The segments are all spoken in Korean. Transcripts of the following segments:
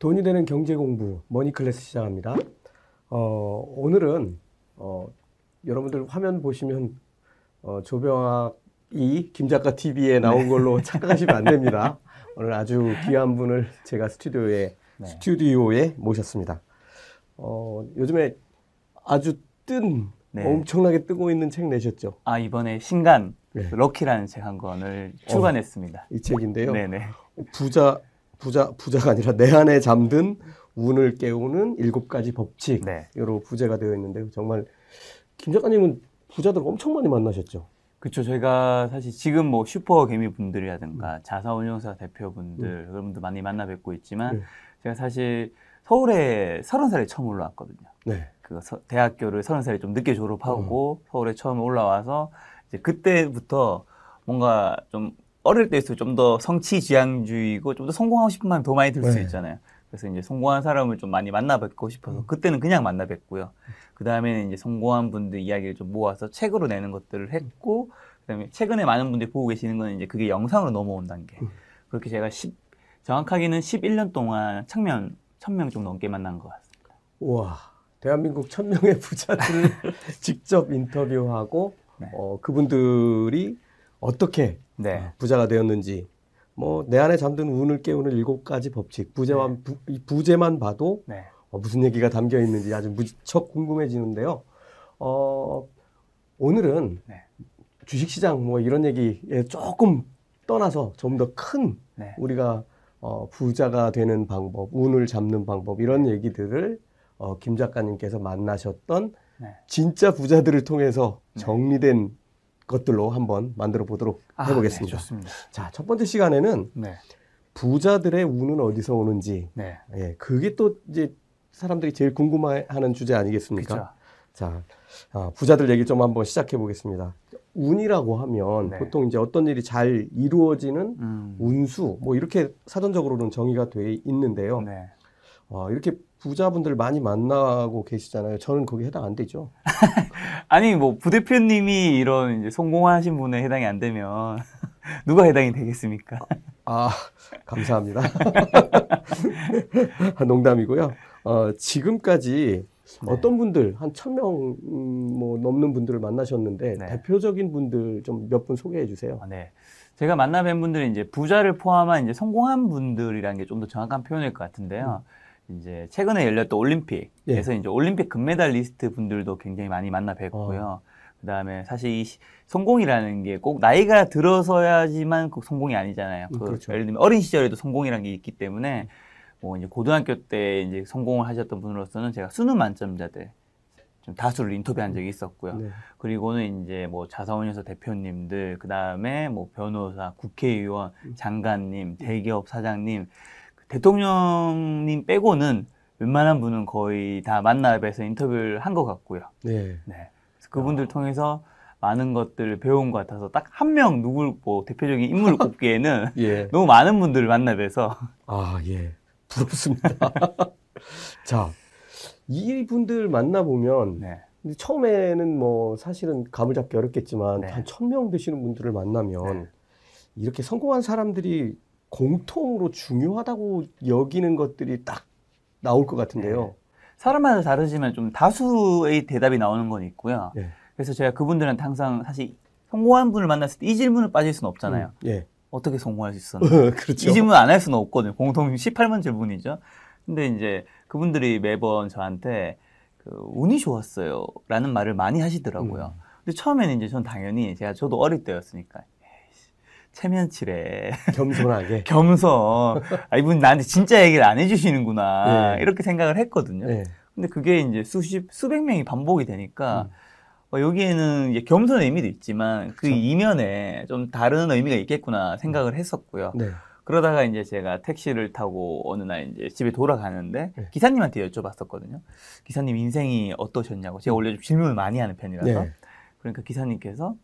돈이 되는 경제 공부 머니 클래스 시작합니다. 어, 오늘은 어, 여러분들 화면 보시면 어, 조병학이 김작가 TV에 나온 걸로 착각하시면 안 됩니다. 오늘 아주 귀한 분을 제가 스튜디오에 네. 스튜디오에 모셨습니다. 어, 요즘에 아주 뜬 네. 엄청나게 뜨고 있는 책 내셨죠? 아 이번에 신간 네. 럭키라는 책 한 권을 출간했습니다. 이 책인데요. 네네. 부자 부자 부자가 아니라 내 안에 잠든 운을 깨우는 일곱 가지 법칙. 네. 여러 부제가 되어 있는데요. 정말 김 작가님은 부자들 엄청 많이 만나셨죠. 그렇죠. 저희가 사실 지금 뭐 슈퍼 개미 분들이라든가 음. 자사운용사 대표분들 여러분들 많이 만나 뵙고 있지만 네. 제가 사실 서울에 서른 살에 처음 올라왔거든요. 네. 그 서- 대학교를 서른 살에 좀 늦게 졸업하고 음. 서울에 처음 올라와서 이제 그때부터 뭔가 좀 어릴 때일수록 좀 더 성취 지향주의고 좀 더 성공하고 싶은 마음이 더 많이 들수 네. 있잖아요. 그래서 이제 성공한 사람을 좀 많이 만나 뵙고 음. 싶어서 그때는 그냥 만나 뵙고요. 그 다음에는 이제 성공한 분들 이야기를 좀 모아서 책으로 내는 것들을 했고, 그 다음에 최근에 많은 분들이 보고 계시는 건 이제 그게 영상으로 넘어온 단계. 음. 그렇게 제가 10, 정확하게는 11년 동안 청면 1000명 좀 넘게 만난 것 같습니다. 우와. 대한민국 천 명의 부자들을 직접 인터뷰하고 네. 어, 그분들이 어떻게 네. 어, 부자가 되었는지 뭐 내 안에 잠든 운을 깨우는 일곱 가지 법칙 부제만 부, 이 부제만 봐도 네. 어, 무슨 얘기가 담겨 있는지 아주 무척 궁금해지는데요. 어, 오늘은 네. 주식시장 뭐 이런 얘기에 조금 떠나서 좀 더큰 네. 우리가 어, 부자가 되는 방법, 운을 잡는 방법 이런 얘기들을 어, 김 작가님께서 만나셨던 네. 진짜 부자들을 통해서 네. 정리된 것들로 한번 만들어 보도록 아, 해보겠습니다. 네, 좋습니다. 자, 첫 번째 시간에는 네. 부자들의 운은 어디서 오는지, 네. 예, 그게 또 이제 사람들이 제일 궁금해하는 주제 아니겠습니까? 그렇죠. 자, 아, 부자들 얘기 좀 한번 시작해 보겠습니다. 운이라고 하면 네. 보통 이제 어떤 일이 잘 이루어지는 음. 운수, 뭐 이렇게 사전적으로는 정의가 돼 있는데요. 네. 어, 이렇게 부자분들 많이 만나고 계시잖아요. 저는 거기 해당 안 되죠. 아니 뭐 부대표님이 이런 이제 성공하신 분에 해당이 안 되면 누가 해당이 되겠습니까? 아, 감사합니다. 농담이고요. 어, 지금까지 네. 어떤 분들, 한 천 명, 음, 뭐, 넘는 분들을 만나셨는데, 네. 대표적인 분들 좀 몇 분 소개해 주세요. 아, 네. 제가 만나 뵌 분들은 이제 부자를 포함한 이제 성공한 분들이라는 게 좀 더 정확한 표현일 것 같은데요. 이제 최근에 열렸던 올림픽에서 이제 올림픽 금메달 리스트 분들도 굉장히 많이 만나 뵙고요. 그다음에 사실 이 시- 성공이라는 게 꼭 나이가 들어서야지만 꼭 성공이 아니잖아요. 음, 그 그렇죠. 예를 들면 어린 시절에도 성공이라는 게 있기 때문에 뭐 이제 고등학교 때 이제 성공을 하셨던 분으로서는 제가 수능 만점자들 좀 다수를 인터뷰한 적이 있었고요. 네. 그리고는 이제 뭐 자사운용사 대표님들, 그 다음에 뭐 변호사, 국회의원, 장관님, 대기업 사장님, 그 대통령님 빼고는 웬만한 분은 거의 다 만나 뵈서 인터뷰를 한 것 같고요. 네. 네. 그분들 통해서 많은 것들을 배운 것 같아서 딱 한 명 누굴 뭐 대표적인 인물을 꼽기에는 예. 너무 많은 분들을 만나 뵈서 아, 예. 부럽습니다. 자, 이분들 만나보면, 네. 근데 처음에는 뭐, 사실은 감을 잡기 어렵겠지만, 네. 한 천 명 되시는 분들을 만나면, 네. 이렇게 성공한 사람들이 공통으로 중요하다고 여기는 것들이 딱 나올 것 같은데요. 네. 사람마다 다르지만 좀 다수의 대답이 나오는 건 있고요. 네. 그래서 제가 그분들한테 항상 사실 성공한 분을 만났을 때 이 질문을 빠질 수는 없잖아요. 음, 예. 어떻게 성공할 수 있었나? 그렇죠. 이 질문 안 할 수는 없거든요. 공통 18번 질문이죠. 근데 이제 그분들이 매번 저한테 그 운이 좋았어요. 라는 말을 많이 하시더라고요. 음. 근데 처음에는 이제 전 당연히 제가 저도 어릴 때였으니까 체면치래. 겸손하게. 겸손. 아, 이분 나한테 진짜 얘기를 안 해주시는구나. 네. 이렇게 생각을 했거든요. 네. 근데 그게 이제 수십, 수백 명이 반복이 되니까, 음. 어, 여기에는 이제 겸손의 의미도 있지만, 그 그쵸. 이면에 좀 다른 의미가 있겠구나 생각을 했었고요. 네. 그러다가 이제 제가 택시를 타고 어느 날 이제 집에 돌아가는데, 네. 기사님한테 여쭤봤었거든요. 기사님 인생이 어떠셨냐고. 제가 원래 좀 질문을 많이 하는 편이라서. 네. 그러니까 기사님께서,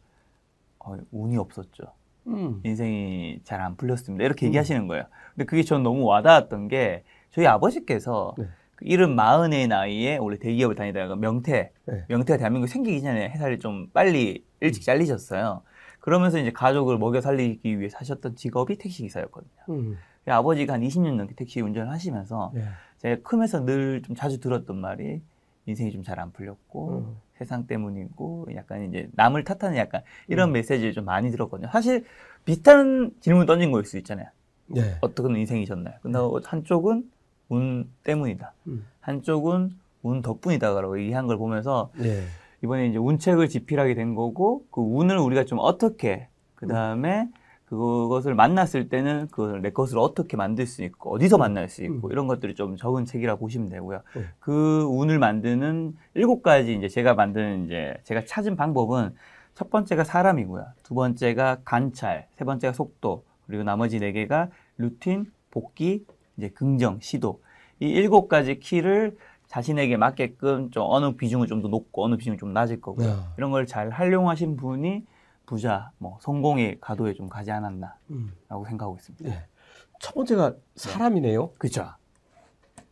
어, 운이 없었죠. 음. 인생이 잘 안 풀렸습니다. 이렇게 음. 얘기하시는 거예요. 근데 그게 전 너무 와닿았던 게 저희 아버지께서 네. 그 이른 마흔의 나이에 원래 대기업을 다니다가 명태, 네. 명태가 대한민국 생기기 전에 회사를 좀 빨리 일찍 잘리셨어요. 그러면서 이제 가족을 먹여 살리기 위해 사셨던 직업이 택시기사였거든요. 음. 아버지가 한 20년 넘게 택시 운전을 하시면서 예. 제가 크면서 늘 좀 자주 들었던 말이 인생이 좀 잘 안 풀렸고 음. 세상 때문이고 약간 이제 남을 탓하는 약간 이런 음. 메시지를 좀 많이 들었거든요. 사실 비슷한 질문 던진 거일 수 있잖아요. 예. 어떻게 인생이셨나요? 근데 한쪽은 운 때문이다. 음. 한쪽은 운 덕분이다라고 얘기한 걸 보면서 예. 이번에 이제 운책을 집필하게 된 거고 그 운을 우리가 좀 어떻게 그 다음에 그것을 만났을 때는 그걸 내 것을 어떻게 만들 수 있고 어디서 만날 수 있고 음. 이런 것들이 좀 적은 책이라 보시면 되고요. 음. 그 운을 만드는 일곱 가지 이제 제가 만드는 이제 제가 찾은 방법은 첫 번째가 사람이고요. 두 번째가 관찰, 세 번째가 속도, 그리고 나머지 네 개가 루틴, 복귀, 이제 긍정, 시도. 이 일곱 가지 키를 자신에게 맞게끔 좀 어느 비중은 좀더 높고 어느 비중은 좀 낮을 거고요. 야. 이런 걸 잘 활용하신 분이 부자, 뭐 성공의 가도에 좀 가지 않았나라고 음. 생각하고 있습니다. 예. 첫 번째가 사람이네요. 그렇죠.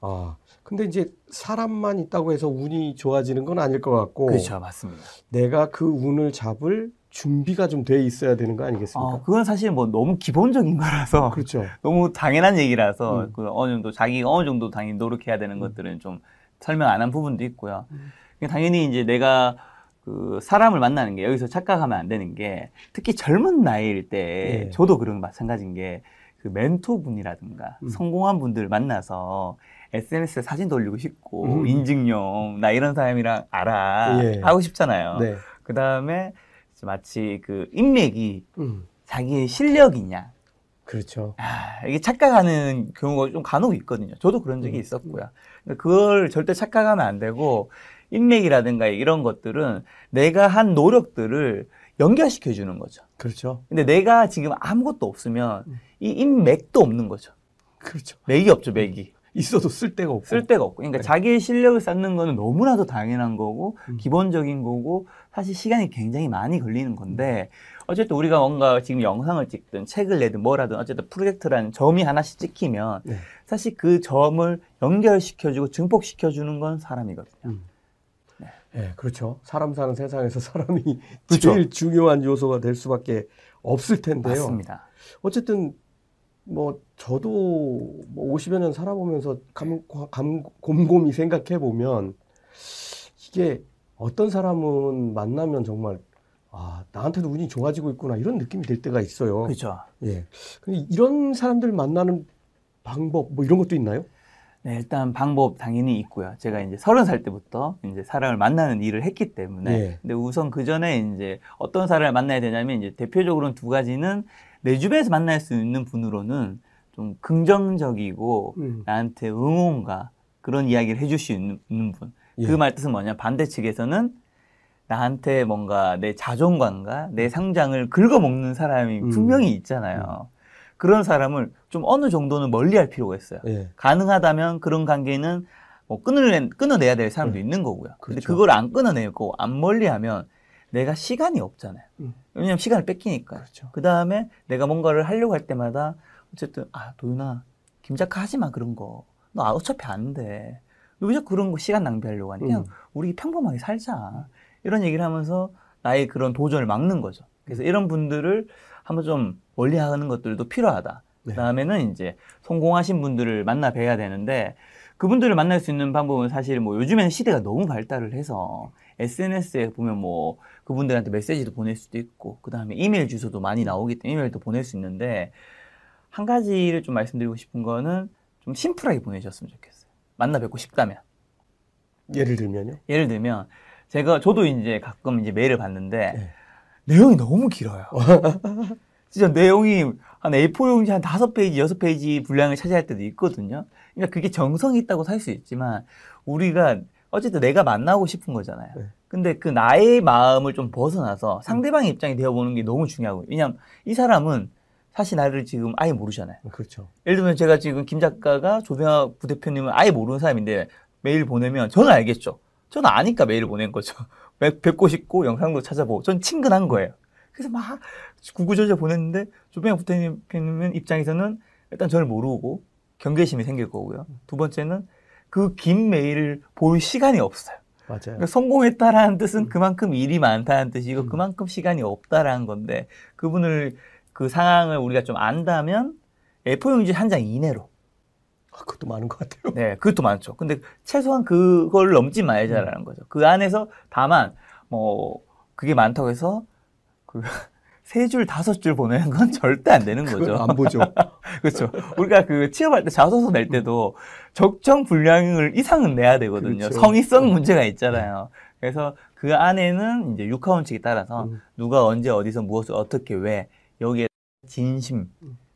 아. 근데 이제 사람만 있다고 해서 운이 좋아지는 건 아닐 것 같고 그렇죠, 맞습니다. 내가 그 운을 잡을 준비가 좀 돼 있어야 되는 거 아니겠습니까? 어, 그건 사실 뭐 너무 기본적인 거라서 그렇죠. 너무 당연한 얘기라서 음. 그 어느 정도 자기가 어느 정도 당연히 노력해야 되는 것들은 좀 설명 안 한 부분도 있고요. 음. 당연히 이제 내가 그 사람을 만나는 게 여기서 착각하면 안 되는 게 특히 젊은 나이일 때 예. 저도 그런 거 마찬가지인 게 그 멘토분이라든가 음. 성공한 분들 만나서 SNS에 사진도 올리고 싶고 음. 인증용 나 이런 사람이랑 알아 예. 하고 싶잖아요. 네. 그 다음에 마치 그 인맥이 음. 자기의 실력이냐 그렇죠. 아, 이게 착각하는 경우가 좀 간혹 있거든요. 저도 그런 적이 음. 있었고요. 근데 그걸 절대 착각하면 안 되고 인맥이라든가 이런 것들은 내가 한 노력들을 연결시켜 주는 거죠. 그렇죠. 근데 내가 지금 아무것도 없으면 음. 이 인맥도 없는 거죠. 그렇죠. 맥이 없죠, 맥이. 있어도 쓸 데가 없고. 쓸 데가 없고. 그러니까 네. 자기의 실력을 쌓는 거는 너무나도 당연한 거고, 음. 기본적인 거고, 사실 시간이 굉장히 많이 걸리는 건데, 어쨌든 우리가 뭔가 지금 영상을 찍든 책을 내든 뭐라든 어쨌든 프로젝트라는 점이 하나씩 찍히면, 네. 사실 그 점을 연결시켜주고 증폭시켜주는 건 사람이거든요. 음. 예, 그렇죠. 사람 사는 세상에서 사람이 그렇죠. 제일 중요한 요소가 될 수밖에 없을 텐데요. 맞습니다. 어쨌든 뭐 저도 뭐 50여 년 살아보면서 감, 감, 곰곰이 생각해 보면 이게 어떤 사람은 만나면 정말 아 나한테도 운이 좋아지고 있구나 이런 느낌이 들 때가 있어요. 그렇죠. 예. 근데 이런 사람들 만나는 방법 뭐 이런 것도 있나요? 네, 일단 방법 당연히 있고요. 제가 이제 서른 살 때부터 이제 사람을 만나는 일을 했기 때문에. 예. 근데 우선 그 전에 이제 어떤 사람을 만나야 되냐면 이제 대표적으로는 두 가지는 내 주변에서 만날 수 있는 분으로는 좀 긍정적이고 음. 나한테 응원과 그런 이야기를 해줄 수 있는, 있는 분. 예. 그 말 뜻은 뭐냐? 반대 측에서는 나한테 뭔가 내 자존감과 내 상장을 긁어먹는 사람이 음. 분명히 있잖아요. 그런 사람을 좀 어느 정도는 멀리 할 필요가 있어요. 예. 가능하다면 그런 관계는 뭐 끊어내, 끊어내야 될 사람도 있는 거고요. 근데 그렇죠. 그걸 안 끊어내고 안 멀리 하면 내가 시간이 없잖아요. 음. 왜냐면 시간을 뺏기니까. 그렇죠. 그 다음에 내가 뭔가를 하려고 할 때마다 어쨌든, 아, 도윤아, 김작가 하지 마, 그런 거. 너 어차피 안 돼. 왜 자꾸 그런 거 시간 낭비하려고 하니? 그냥 음. 우리 평범하게 살자. 이런 얘기를 하면서 나의 그런 도전을 막는 거죠. 그래서 음. 이런 분들을 한번 좀 멀리 하는 것들도 필요하다. 네. 그 다음에는 이제 성공하신 분들을 만나 뵈야 되는데 그분들을 만날 수 있는 방법은 사실 뭐 요즘에는 시대가 너무 발달을 해서 SNS에 보면 뭐 그분들한테 메시지도 보낼 수도 있고 그 다음에 이메일 주소도 많이 나오기 때문에 이메일도 보낼 수 있는데 한 가지를 좀 말씀드리고 싶은 거는 좀 심플하게 보내셨으면 좋겠어요. 만나 뵙고 싶다면. 예를 들면요. 예를 들면 제가 저도 이제 가끔 이제 메일을 받는데 네. 내용이 너무 길어요. 진짜 내용이 한 A4 용지 한 다섯 페이지, 여섯 페이지 분량을 차지할 때도 있거든요. 그러니까 그게 정성이 있다고 할 수 있지만 우리가 어쨌든 내가 만나고 싶은 거잖아요. 네. 근데 그 나의 마음을 좀 벗어나서 상대방의 입장이 되어보는 게 너무 중요하고요. 왜냐하면 이 사람은 사실 나를 지금 아예 모르잖아요. 그렇죠. 예를 들면 제가 지금 김 작가가 조병학 부대표님을 아예 모르는 사람인데 메일 보내면 저는 알겠죠. 저는 아니까 메일을 보낸 거죠. 뵙- 뵙고 싶고 영상도 찾아보고 전 친근한 거예요. 그래서 막 구구절절 보냈는데 조병학 부대표님 입장에서는 일단 저를 모르고 경계심이 생길 거고요. 두 번째는 그 긴 메일을 볼 시간이 없어요. 맞아요. 그러니까 성공했다라는 뜻은 그만큼 일이 많다는 뜻이고 음. 그만큼 시간이 없다라는 건데 그분을 그 상황을 우리가 좀 안다면 A4 용지 한 장 이내로. 아, 그것도 많은 것 같아요. 네, 그것도 많죠. 근데 최소한 그걸 넘지 말자라는 거죠. 그 안에서 다만 뭐 그게 많다고 해서 그 세 줄, 다섯 줄 보내는 건 절대 안 되는 거죠. 안 보죠. 그렇죠. 우리가 그 취업할 때 자소서 낼 때도 적정 분량을 이상은 내야 되거든요. 그렇죠. 성의성 문제가 있잖아요. 그래서 그 안에는 이제 육하 원칙에 따라서 음. 누가 언제 어디서 무엇을 어떻게 왜 여기에 진심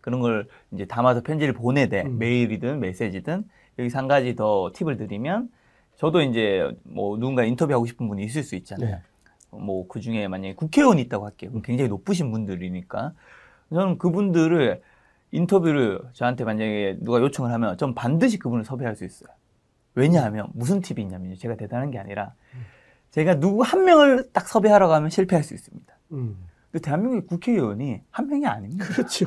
그런 걸 이제 담아서 편지를 보내되 음. 메일이든 메시지든 여기 한 가지 더 팁을 드리면 저도 이제 뭐 누군가 인터뷰하고 싶은 분이 있을 수 있잖아요. 네. 뭐그 중에 만약에 국회의원이 있다고 할게요. 굉장히 높으신 분들이니까 저는 그분들을 인터뷰를 저한테 만약에 누가 요청을 하면 전 반드시 그분을 섭외할 수 있어요. 왜냐하면 무슨 팁이 있냐면 제가 대단한 게 아니라 제가 누구 한 명을 딱 섭외하러 가면 실패할 수 있습니다. 음. 근데 대한민국의 국회의원이 한 명이 아닙니다. 그렇죠.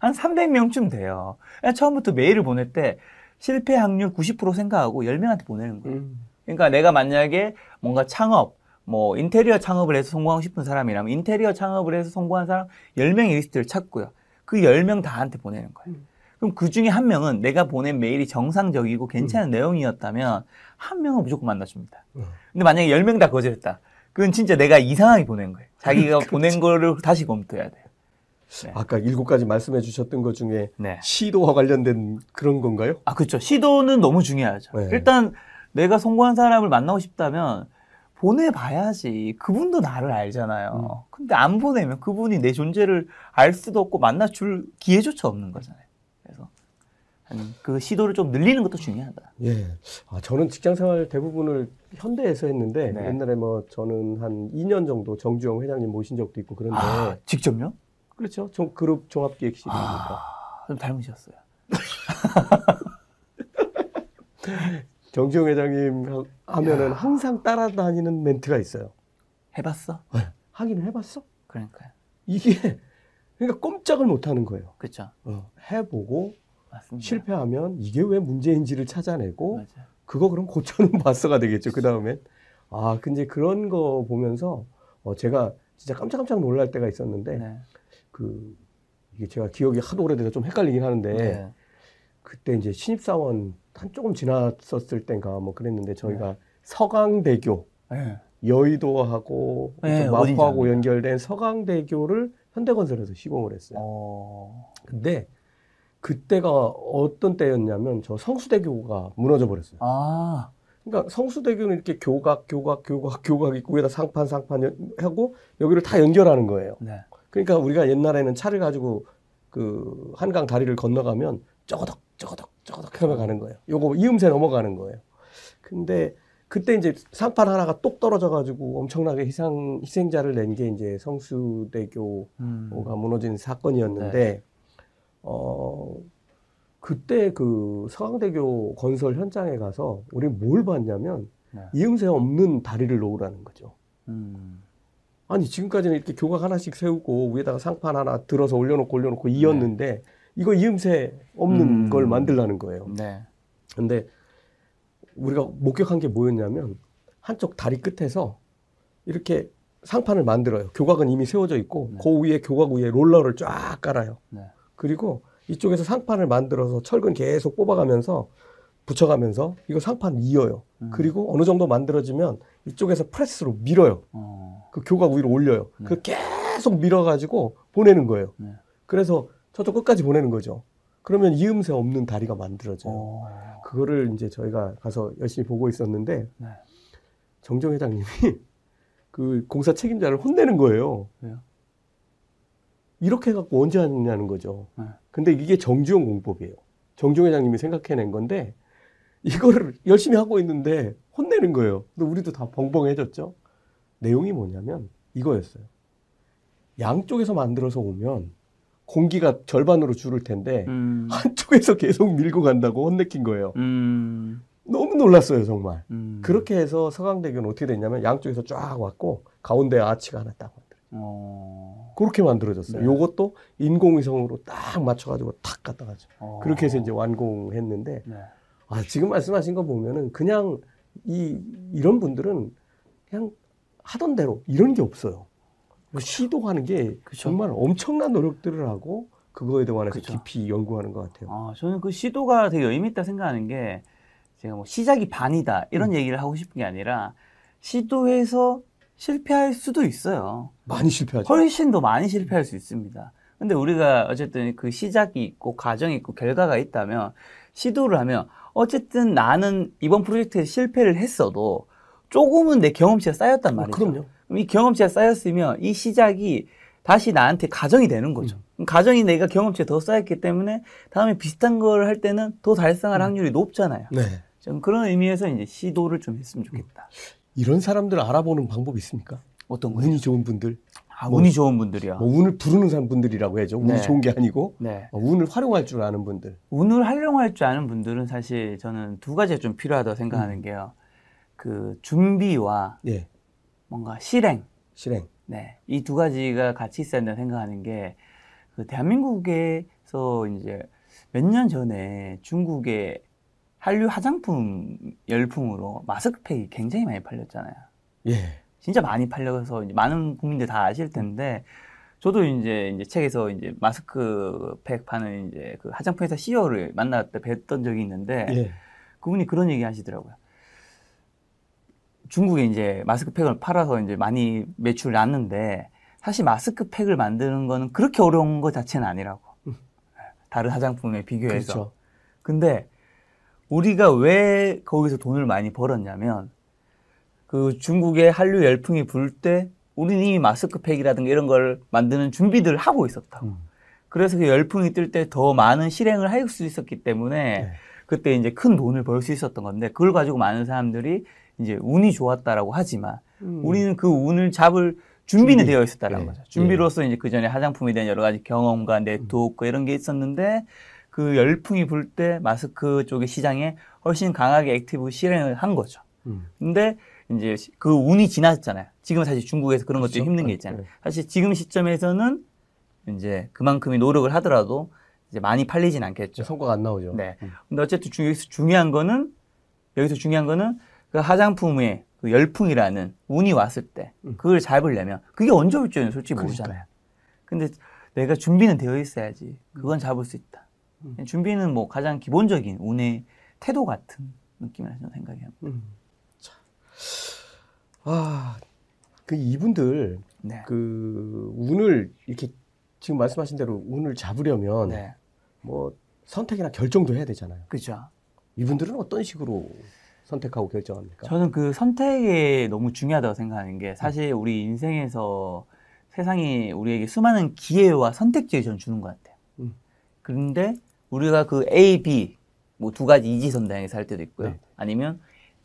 한 300명쯤 돼요. 처음부터 메일을 보낼 때 실패 확률 90% 생각하고 10명한테 보내는 거예요. 음. 그러니까 내가 만약에 뭔가 창업, 뭐 인테리어 창업을 해서 성공하고 싶은 사람이라면 인테리어 창업을 해서 성공한 사람 10명의 리스트를 찾고요. 그 10명 다한테 보내는 거예요. 음. 그럼 그 중에 한 명은 내가 보낸 메일이 정상적이고 괜찮은 내용이었다면 한 명은 무조건 만나줍니다. 음. 근데 만약에 10명 다 거절했다. 그건 진짜 내가 이상하게 보낸 거예요. 자기가. 보낸 거를 다시 검토해야 돼요. 네. 아까 일곱 가지 말씀해 주셨던 것 중에 네. 시도와 관련된 그런 건가요? 아, 그렇죠. 시도는 너무 중요하죠. 네. 일단 내가 성공한 사람을 만나고 싶다면 보내봐야지. 그분도 나를 알잖아요. 근데 안 보내면 그분이 내 존재를 알 수도 없고 만나줄 기회조차 없는 거잖아요. 그래서 한그 시도를 좀 늘리는 것도 중요하다. 예. 아, 저는 직장 생활 대부분을 현대에서 했는데 네. 옛날에 뭐 저는 한 2년 정도 정주영 회장님 모신 적도 있고 그런데 아, 직접요? 그렇죠. 종, 그룹 종합 기획실이니까. 아, 좀 닮으셨어요. 정주영 회장님 하- 하면은 항상 따라다니는 멘트가 있어요. 해봤어? 하긴 해봤어? 그러니까요. 이게 그러니까 꼼짝을 못 하는 거예요. 그렇죠. 어, 해보고 맞습니다. 실패하면 이게 왜 문제인지를 찾아내고 맞아요. 그거 그럼 고쳐는 봤어가 되겠죠. 그 다음엔 아 근데 그런 거 보면서 어, 제가 진짜 깜짝깜짝 놀랄 때가 있었는데 네. 그 이게 제가 기억이 하도 오래돼서 좀 헷갈리긴 하는데 네. 그때 이제 신입사원 한 조금 지났었을 땐가 뭐 그랬는데 저희가 네. 서강대교 네. 여의도하고 네, 좀 마포하고. 연결된 서강대교를 현대건설에서 시공을 했어요. 어... 근데 그때가 어떤 때였냐면 저 성수대교가 무너져 버렸어요. 아, 그러니까 성수대교는 이렇게 교각, 교각, 교각, 교각 있고 위에다 상판, 상판 연- 하고 여기를 다 연결하는 거예요. 네. 그러니까 우리가 옛날에는 차를 가지고 그 한강 다리를 건너가면 쪼거덕, 쪼거덕, 쪼거덕 하며 가는 거예요. 요거 이음새 넘어가는 거예요. 근데 그때 이제 상판 하나가 똑 떨어져가지고 엄청나게 희생, 희생자를 낸 게 이제 성수대교가 음. 무너진 사건이었는데, 어, 그때 그 서강대교 건설 현장에 가서 우리 뭘 봤냐면 네. 이음새 없는 다리를 놓으라는 거죠. 음. 아니 지금까지는 이렇게 교각 하나씩 세우고 위에다가 상판 하나 들어서 올려놓고 올려놓고 이었는데 이거 이음새 없는 음. 걸 만들라는 거예요. 네. 근데 우리가 목격한 게 뭐였냐면 한쪽 다리 끝에서 이렇게 상판을 만들어요. 교각은 이미 세워져 있고 네. 그 위에 교각 위에 롤러를 쫙 깔아요. 네. 그리고 이쪽에서 상판을 만들어서 철근 계속 뽑아가면서 붙여가면서 이거 상판 이어요. 음. 그리고 어느 정도 만들어지면 이쪽에서 프레스로 밀어요. 어. 그 교각 위로 올려요. 네. 그 계속 밀어가지고 보내는 거예요. 네. 그래서 저쪽 끝까지 보내는 거죠. 그러면 이음새 없는 다리가 만들어져요. 어. 그거를 이제 저희가 가서 열심히 보고 있었는데 네. 정정 회장님이 그 공사 책임자를 혼내는 거예요. 왜요? 이렇게 해갖고 언제 하느냐는 거죠. 네. 근데 이게 정주영 공법이에요. 정종 회장님이 생각해낸 건데 이거를 열심히 하고 있는데 혼내는 거예요. 근데 우리도 다 벙벙해졌죠. 내용이 뭐냐면 이거였어요. 양쪽에서 만들어서 오면 공기가 절반으로 줄을 텐데 음. 한쪽에서 계속 밀고 간다고 혼내킨 거예요. 음. 너무 놀랐어요, 정말. 음. 그렇게 해서 서강대교는 어떻게 됐냐면 양쪽에서 쫙 왔고 가운데 아치가 하나 딱 만들어요. 어. 그렇게 만들어졌어요. 네. 요것도 인공위성으로 딱 맞춰가지고 탁 갖다 가죠. 어. 그렇게 해서 이제 완공했는데 네. 아, 지금 말씀하신 거 보면은 그냥 이 이런 분들은 그냥 하던 대로 이런 게 없어요. 시도하는 게 그쵸. 정말 엄청난 노력들을 하고 그거에 대해서 그쵸. 깊이 연구하는 것 같아요. 어, 저는 그 시도가 되게 의미 있다 생각하는 게 제가 뭐 시작이 반이다 이런 얘기를 하고 싶은 게 아니라 시도해서 실패할 수도 있어요. 많이 실패하죠. 훨씬 더 많이 실패할 수 있습니다. 근데 우리가 어쨌든 그 시작이 있고 과정이 있고 결과가 있다면 시도를 하면 어쨌든 나는 이번 프로젝트에 실패를 했어도 조금은 내 경험치가 쌓였단 어, 말이죠. 그럼요. 그럼 이 경험치가 쌓였으면 이 시작이 다시 나한테 가정이 되는 거죠. 음. 가정이 내가 경험치가 더 쌓였기 때문에 다음에 비슷한 걸 할 때는 더 달성할 음. 확률이 높잖아요. 네. 저는 그런 의미에서 이제 시도를 좀 했으면 좋겠다. 이런 사람들 알아보는 방법이 있습니까? 어떤 거요? 운이 좋은 분들, 아, 뭐- 운이 좋은 분들이요. 뭐 운을 부르는 사람 분들이라고 해야죠. 운이 네. 좋은 게 아니고 네. 어, 운을 활용할 줄 아는 분들. 운을 활용할 줄 아는 분들은 사실 저는 두 가지가 좀 필요하다고 생각하는 음. 게요. 그 준비와 예, 뭔가 실행. 실행. 네. 이 두 가지가 같이 있어야 된다고 생각하는 게, 그 대한민국에서 이제 몇 년 전에 중국의 한류 화장품 열풍으로 마스크팩이 굉장히 많이 팔렸잖아요. 예, 진짜 많이 팔려서 이제 많은 국민들 다 아실 텐데, 저도 이제, 이제 책에서 이제 마스크팩 파는 이제 그 화장품 회사 CEO를 만났다 뵀던 적이 있는데, 예. 그분이 그런 얘기 하시더라고요. 중국에 이제 마스크팩을 팔아서 이제 많이 매출 났는데 사실 마스크팩을 만드는 거는 그렇게 어려운 것 자체는 아니라고. 다른 화장품에 비교해서. 그렇죠. 근데 우리가 왜 거기서 돈을 많이 벌었냐면 그 중국의 한류 열풍이 불 때 우리는 이미 마스크팩이라든가 이런 걸 만드는 준비들을 하고 있었다고. 음. 그래서 그 열풍이 뜰 때 더 많은 실행을 할 수 있었기 때문에 네. 그때 이제 큰 돈을 벌 수 있었던 건데 그걸 가지고 많은 사람들이 이제 운이 좋았다라고 하지만 음. 우리는 그 운을 잡을 준비는 준비. 되어 있었다는 예. 거죠. 준비로서 이제 그 전에 화장품에 대한 여러 가지 경험과 네트워크 이런 게 있었는데 그 열풍이 불 때 마스크 쪽의 시장에 훨씬 강하게 active 실행을 한 거죠. 음. 근데 이제 시- 그 운이 지났잖아요. 지금 사실 중국에서 그런 것들이 그렇죠. 힘든 게 네, 있잖아요. 네. 사실 지금 시점에서는 이제 그만큼의 노력을 하더라도 이제 많이 팔리진 않겠죠. 성과가 안 나오죠. 네. 음. 근데 어쨌든 중- 여기서 중요한 거는 여기서 중요한 거는 그 화장품의 그 열풍이라는 운이 왔을 때 음. 그걸 잡으려면 그게 언제 올지는 솔직히. 모르잖아요. 근데 내가 준비는 되어 있어야지 그건 잡을 수 있다. 음. 준비는 뭐 가장 기본적인 운의 태도 같은 느낌이라 저는. 음. 자. 아, 그 이분들 네. 그 운을 이렇게 지금 말씀하신 대로 운을 잡으려면 네. 뭐 선택이나 결정도 해야 되잖아요. 그죠. 이분들은 어떤 식으로 선택하고 결정합니까? 저는 그 선택이 너무 중요하다고 생각하는 게 사실 우리 인생에서 세상이 우리에게 수많은 기회와 선택지를 전 주는 것 같아요. 음. 그런데 우리가 그 A, B 뭐 두 가지 이지선다형에서 할 때도 있고요. 네. 아니면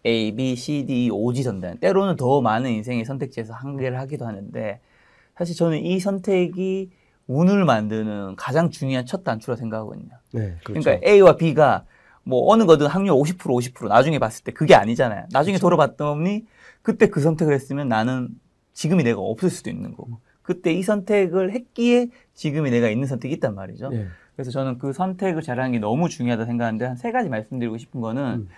A, B, C, D, 오지선다형. 때로는 더 많은 인생의 선택지에서 한계를 하기도 하는데 사실 저는 이 선택이 운을 만드는 가장 중요한 첫 단추라 생각하거든요. 네, 그렇죠. 그러니까 A와 B가 뭐 어느 거든 확률 50% 50% 나중에 봤을 때 그게 아니잖아요. 나중에 그렇죠. 돌아봤더니 그때 그 선택을 했으면 나는 지금이 내가 없을 수도 있는 거고 그때 이 선택을 했기에 지금이 내가 있는 선택이 있단 말이죠. 예. 그래서 저는 그 선택을 잘하는 게 너무 중요하다 생각하는데 한 세 가지 말씀드리고 싶은 거는 음.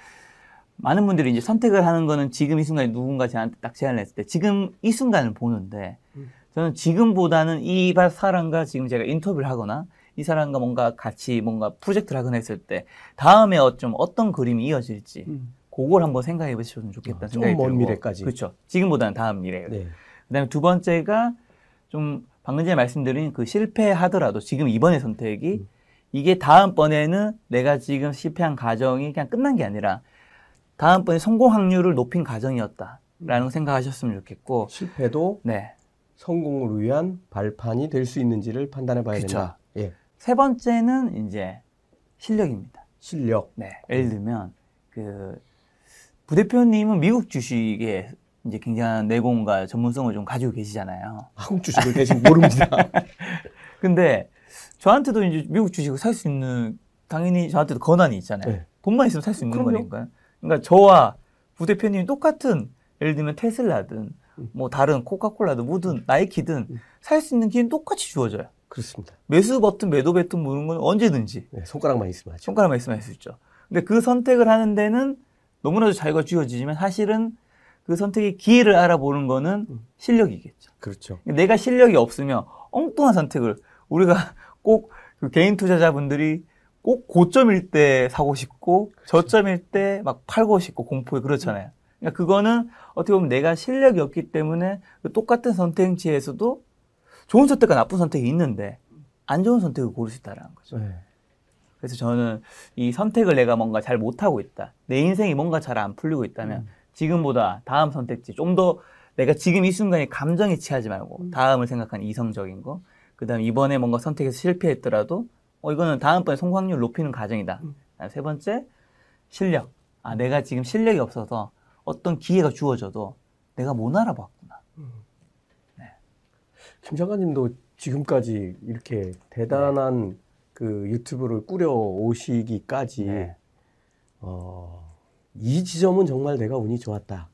많은 분들이 이제 선택을 하는 거는 지금 이 순간에 누군가 저한테 딱 제안을 했을 때 지금 이 순간을 보는데 음. 저는 지금보다는 이 사람과 지금 제가 인터뷰를 하거나 이 사람과 뭔가 같이 뭔가 프로젝트를 하거나 했을 때 다음에 어- 좀 어떤 그림이 이어질지 음. 그걸 한번 생각해 보시면 좋겠다 아, 생각이 들고 미래까지. 그렇죠. 지금보다는 다음 미래예요. 네. 그다음에 두 번째가 좀 방금 전에 말씀드린 그 실패하더라도 지금 이번의 선택이 음. 이게 다음번에는 내가 지금 실패한 과정이 그냥 끝난 게 아니라 다음번에 성공 확률을 높인 과정이었다라는 생각하셨으면 좋겠고 실패도 네. 성공을 위한 발판이 될 수 있는지를 판단해 봐야 그쵸. 된다. 예. 세 번째는 이제 실력입니다. 실력. 네. 예를 들면 그 부대표님은 미국 주식에 이제 굉장한 내공과 전문성을 좀 가지고 계시잖아요. 한국 주식을 대신 모릅니다. 근데 저한테도 이제 미국 주식을 살 수 있는 당연히 저한테도 권한이 있잖아요. 네. 돈만 있으면 살 수 있는 그럼요. 거니까요. 그러니까 저와 부 대표님이 똑같은 예를 들면 테슬라든 음. 뭐 다른 코카콜라든 뭐든 나이키든 음. 살수 있는 기회는 똑같이 주어져요. 그렇습니다. 매수 버튼, 매도 버튼 누르는 건 언제든지 네, 손가락만 있으면 하죠. 손가락만 있으면 할 수 있죠. 근데 그 선택을 하는 데는 너무나도 자유가 주어지지만 사실은 그 선택의 기회를 알아보는 거는 음. 실력이겠죠. 그렇죠. 내가 실력이 없으면 엉뚱한 선택을 우리가 꼭 그 개인 투자자분들이 꼭 고점일 때 사고 싶고 저점일 때 막 팔고 싶고 공포에 그렇잖아요. 그러니까 그거는 어떻게 보면 내가 실력이 없기 때문에 그 똑같은 선택지에서도 좋은 선택과 나쁜 선택이 있는데 안 좋은 선택을 고를 수 있다는 거죠. 네. 그래서 저는 이 선택을 내가 뭔가 잘 못하고 있다. 내 인생이 뭔가 잘 안 풀리고 있다면 음. 지금보다 다음 선택지 좀 더 내가 지금 이 순간에 감정에 취하지 말고 음. 다음을 생각하는 이성적인 거. 그다음 에 이번에 뭔가 선택에서 실패했더라도 어 이거는 다음번에 성공률 높이는 과정이다. 음. 아, 세 번째 실력. 아 내가 지금 실력이 없어서 어떤 기회가 주어져도 내가 못 알아봤구나. 김 장관님도 지금까지 이렇게 대단한 그 유튜브를 꾸려 오시기까지 네. 어, 이 지점은 정말 내가 운이 좋았다.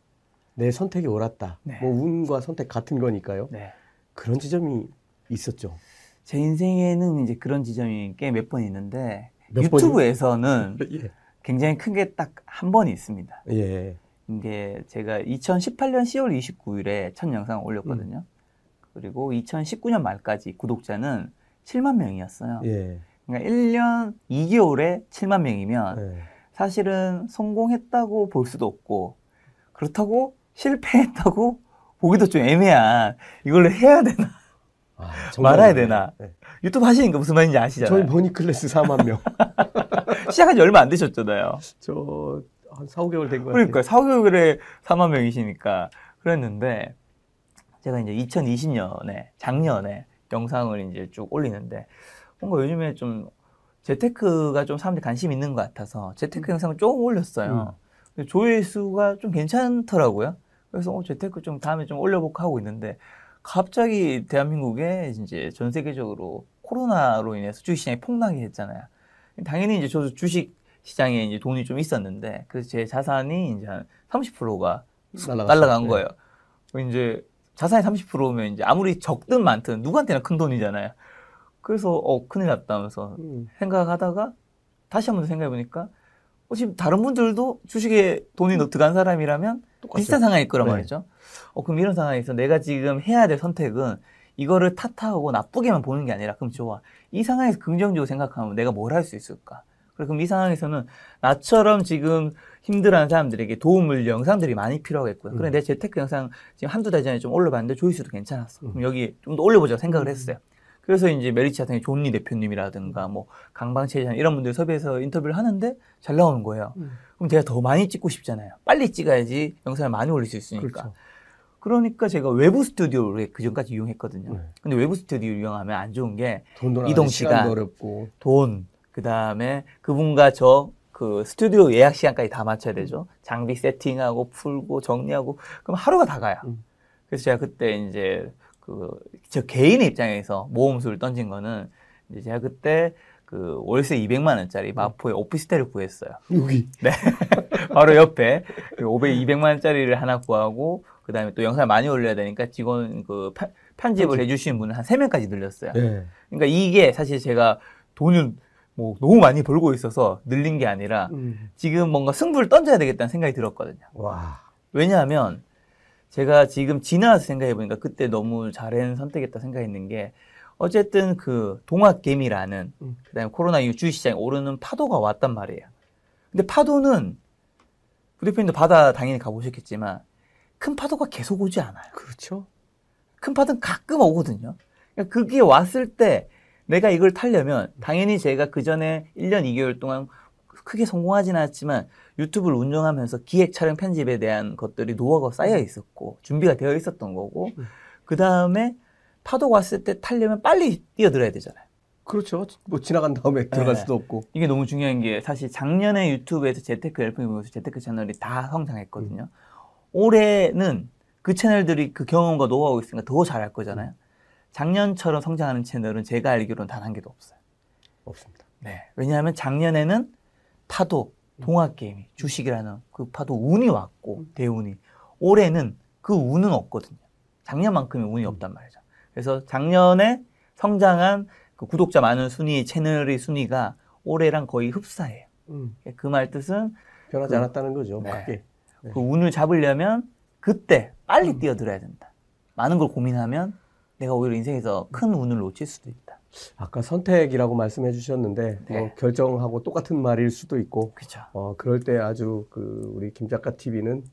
내 선택이 옳았다. 네. 뭐 운과 선택 같은 거니까요. 네. 그런 지점이 있었죠. 제 인생에는 이제 그런 지점이 꽤 몇 번 있는데 몇? 유튜브에서는 예. 굉장히 큰 게 딱 한 번이 있습니다. 예. 이게 제가 2018년 10월 29일에 첫 영상을 올렸거든요. 그리고 2019년 말까지 구독자는 7만 명이었어요. 예. 그러니까 1년 2개월에 7만 명이면 예. 사실은 성공했다고 볼 수도 없고 그렇다고 실패했다고 보기도 좀 애매한 이걸 해야 되나 아, 말아야. 되나? 예. 유튜브 하시니까 무슨 말인지 저희 아시잖아요. 머니 클래스 4만 명. 시작한 지 얼마 안 되셨잖아요. 저 한 4, 5개월 된것 같아요. 그러니까 4, 5개월에 4만 명이시니까 그랬는데 제가 이제 2020년에 작년에 영상을 이제 쭉 올리는데 뭔가 요즘에 좀 재테크가 좀 사람들이 관심 있는 것 같아서 재테크 영상을 조금 올렸어요. 근데 조회수가 좀 괜찮더라고요. 그래서 어, 재테크 좀 다음에 좀 올려볼까 하고 있는데 갑자기 대한민국에 이제 전 세계적으로 코로나로 인해서 주식 시장이 폭락이 했잖아요. 당연히 이제 저도 주식 시장에 이제 돈이 좀 있었는데 그래서 제 자산이 이제 한 30%가 날아갔어요. 날아간 네. 거예요. 이제 자산이 30%면 이제 아무리 적든 많든 누구한테나 큰 돈이잖아요. 그래서 어 큰일 났다 면서 음. 생각하다가 다시 한번 생각해 보니까 어, 지금 다른 분들도 주식에 돈이 넣- 들어간 사람이라면 똑같죠. 비슷한 상황일 거란 네. 말이죠. 어 그럼 이런 상황에서 내가 지금 해야 될 선택은 이거를 탓하고 나쁘게만 보는 게 아니라 그럼 좋아. 이 상황에서 긍정적으로 생각하면 내가 뭘 할 수 있을까? 그래 그럼 이 상황에서는 나처럼 지금 힘들어하는 사람들에게 도움을 영상들이 많이 필요하겠고요. 그래 음. 내 재테크 영상 지금 한두 달 전에 좀 올려봤는데 조회수도 괜찮았어. 음. 그럼 여기 좀 더 올려보자 생각을 음. 했어요. 그래서 이제 메리츠 같은 존리 대표님이라든가 뭐 강방천 회장 이런 분들 섭외해서 인터뷰를 하는데 잘 나오는 거예요. 음. 그럼 제가 더 많이 찍고 싶잖아요. 빨리 찍어야지 영상을 많이 올릴 수 있으니까. 그렇죠. 그러니까 제가 외부 스튜디오를 그 전까지 이용했거든요. 네. 근데 외부 스튜디오 이용하면 안 좋은 게 이동 시간. 어렵고. 돈, 그 다음에 그분과 저 그 스튜디오 예약 시간까지 다 맞춰야 되죠. 장비 세팅하고 풀고 정리하고 그럼 하루가 다 가요. 음. 그래서 제가 그때 이제 그저 개인의 입장에서 모험수를 던진 거는 이제 제가 그때 그 월세 200만 원짜리 마포에 오피스텔을 구했어요. 여기. 바로 옆에 그 500, 200만 원짜리를 하나 구하고 그다음에 또 영상을 많이 올려야 되니까 직원 그 편- 편집을 해 주시는 분을 한 3명까지 늘렸어요. 예. 그러니까 이게 사실 제가 돈을 뭐 너무 많이 벌고 있어서 늘린 게 아니라 음. 지금 뭔가 승부를 던져야 되겠다는 생각이 들었거든요. 와. 왜냐하면 제가 지금 지나서 생각해 보니까 그때 너무 잘한 선택했다 생각했는 게 어쨌든 그 동학개미라는 음. 그다음에 코로나 이후 주식시장에 오르는 파도가 왔단 말이에요. 근데 파도는 부대표님도 바다 당연히 가보셨겠지만 큰 파도가 계속 오지 않아요. 그렇죠. 큰 파도는 가끔 오거든요. 그러니까 그게 왔을 때 내가 이걸 타려면 당연히 제가 그 전에 1년 2개월 동안 크게 성공하지는 않았지만 유튜브를 운영하면서 기획 촬영 편집에 대한 것들이 노하우가 쌓여 있었고 준비가 되어 있었던 거고 음. 그 다음에 파도가 왔을 때 타려면 빨리 뛰어들어야 되잖아요. 그렇죠. 뭐 지나간 다음에 들어갈 네. 수도 없고. 이게 너무 중요한 게 사실 작년에 유튜브에서 재테크 열풍이 보면서 재테크 채널이 다 성장했거든요. 올해는 그 채널들이 그 경험과 노하우가 있으니까 더 잘할 거잖아요. 작년처럼 성장하는 채널은 제가 알기로는 단 한 개도 없어요. 없습니다. 네. 왜냐하면 작년에는 파도, 동학게임이, 주식이라는 그 파도 운이 왔고, 대운이. 올해는 그 운은 없거든요. 작년만큼의 운이 없단 말이죠. 그래서 작년에 성장한 그 구독자 많은 순위, 채널의 순위가 올해랑 거의 흡사해요. 음. 그말 뜻은 변하지 그- 않았다는 거죠. 네. 네. 그 운을 잡으려면 그때 빨리 음. 뛰어들어야 된다. 많은 걸 고민하면 내가 오히려 인생에서 큰 운을 놓칠 수도 있다. 아까 선택이라고 말씀해 주셨는데 네. 뭐 결정하고 똑같은 말일 수도 있고 그렇죠. 어, 그럴 때 아주 그 우리 김 작가 TV는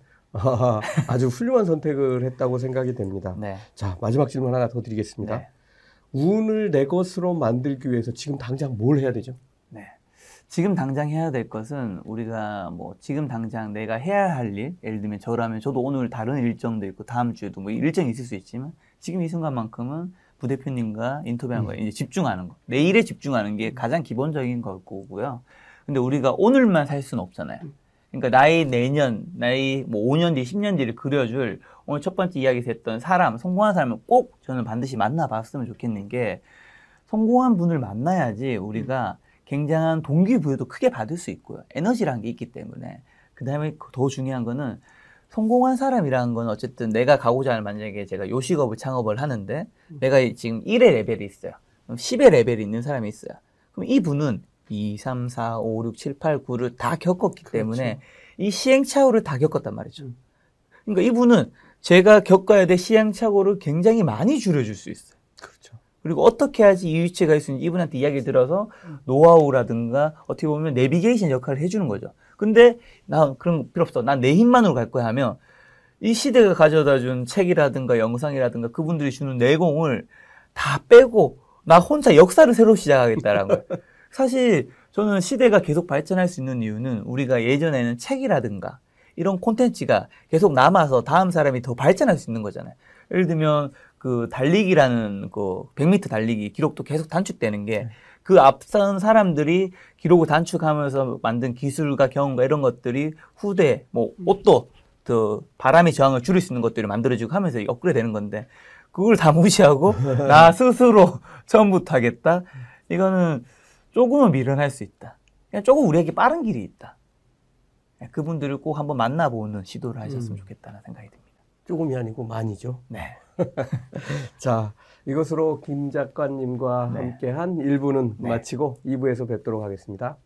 아주 훌륭한 선택을 했다고 생각이 됩니다. 네. 자, 마지막 질문 하나 더 드리겠습니다. 네. 운을 내 것으로 만들기 위해서 지금 당장 뭘 해야 되죠? 네. 지금 당장 해야 될 것은 우리가 뭐 지금 당장 내가 해야 할 일, 예를 들면 저라면 저도 오늘 다른 일정도 있고 다음 주에도 뭐 일정이 있을 수 있지만 지금 이 순간만큼은 부대표님과 인터뷰하는 거에 이제 집중하는 거. 내 일에 집중하는 게 가장 기본적인 거고요. 근데 우리가 오늘만 살 수는 없잖아요. 그러니까 나의 내년, 나의 뭐 5년 뒤, 10년 뒤를 그려줄 오늘 첫 번째 이야기에서 했던 사람, 성공한 사람을 꼭 저는 반드시 만나봤으면 좋겠는 게 성공한 분을 만나야지 우리가 굉장한 동기부여도 크게 받을 수 있고요. 에너지라는 게 있기 때문에. 그 다음에 더 중요한 거는 성공한 사람이라는 건 어쨌든 내가 가고자 하는 만약에 제가 요식업을 창업을 하는데 내가 지금 1의 레벨이 있어요. 그럼 10의 레벨이 있는 사람이 있어요. 그럼 이분은 2, 3, 4, 5, 6, 7, 8, 9를 다 겪었기 때문에 이 시행착오를 다 겪었단 말이죠. 음. 그러니까 이분은 제가 겪어야 될 시행착오를 굉장히 많이 줄여줄 수 있어요. 그렇죠. 그리고 어떻게 해야지 이 위치에 갈수 있는지 이분한테 이야기 들어서 노하우라든가 어떻게 보면 내비게이션 역할을 해주는 거죠. 근데 나 그런 거 필요 없어. 난 내 힘만으로 갈 거야 하면 이 시대가 가져다 준 책이라든가 영상이라든가 그분들이 주는 내공을 다 빼고 나 혼자 역사를 새로 시작하겠다라는 거예요. 사실 저는 시대가 계속 발전할 수 있는 이유는 우리가 예전에는 책이라든가 이런 콘텐츠가 계속 남아서 다음 사람이 더 발전할 수 있는 거잖아요. 예를 들면 그 달리기라는 그 100m 달리기 기록도 계속 단축되는 게 그 앞선 사람들이 기록을 단축하면서 만든 기술과 경험과 이런 것들이 후대 뭐 옷도 그 바람의 저항을 줄일 수 있는 것들을 만들어지고 하면서 업그레이드 되는 건데 그걸 다 무시하고 나 스스로 처음부터 하겠다. 이거는 조금은 미련할 수 있다. 그냥 조금 우리에게 빠른 길이 있다. 네, 그분들을 꼭 한번 만나보는 시도를 하셨으면 음. 좋겠다는 생각이 듭니다. 조금이 아니고 많이죠. 네. 자, 이것으로 김 작가님과 네. 함께한 1부는 네. 마치고 2부에서 뵙도록 하겠습니다.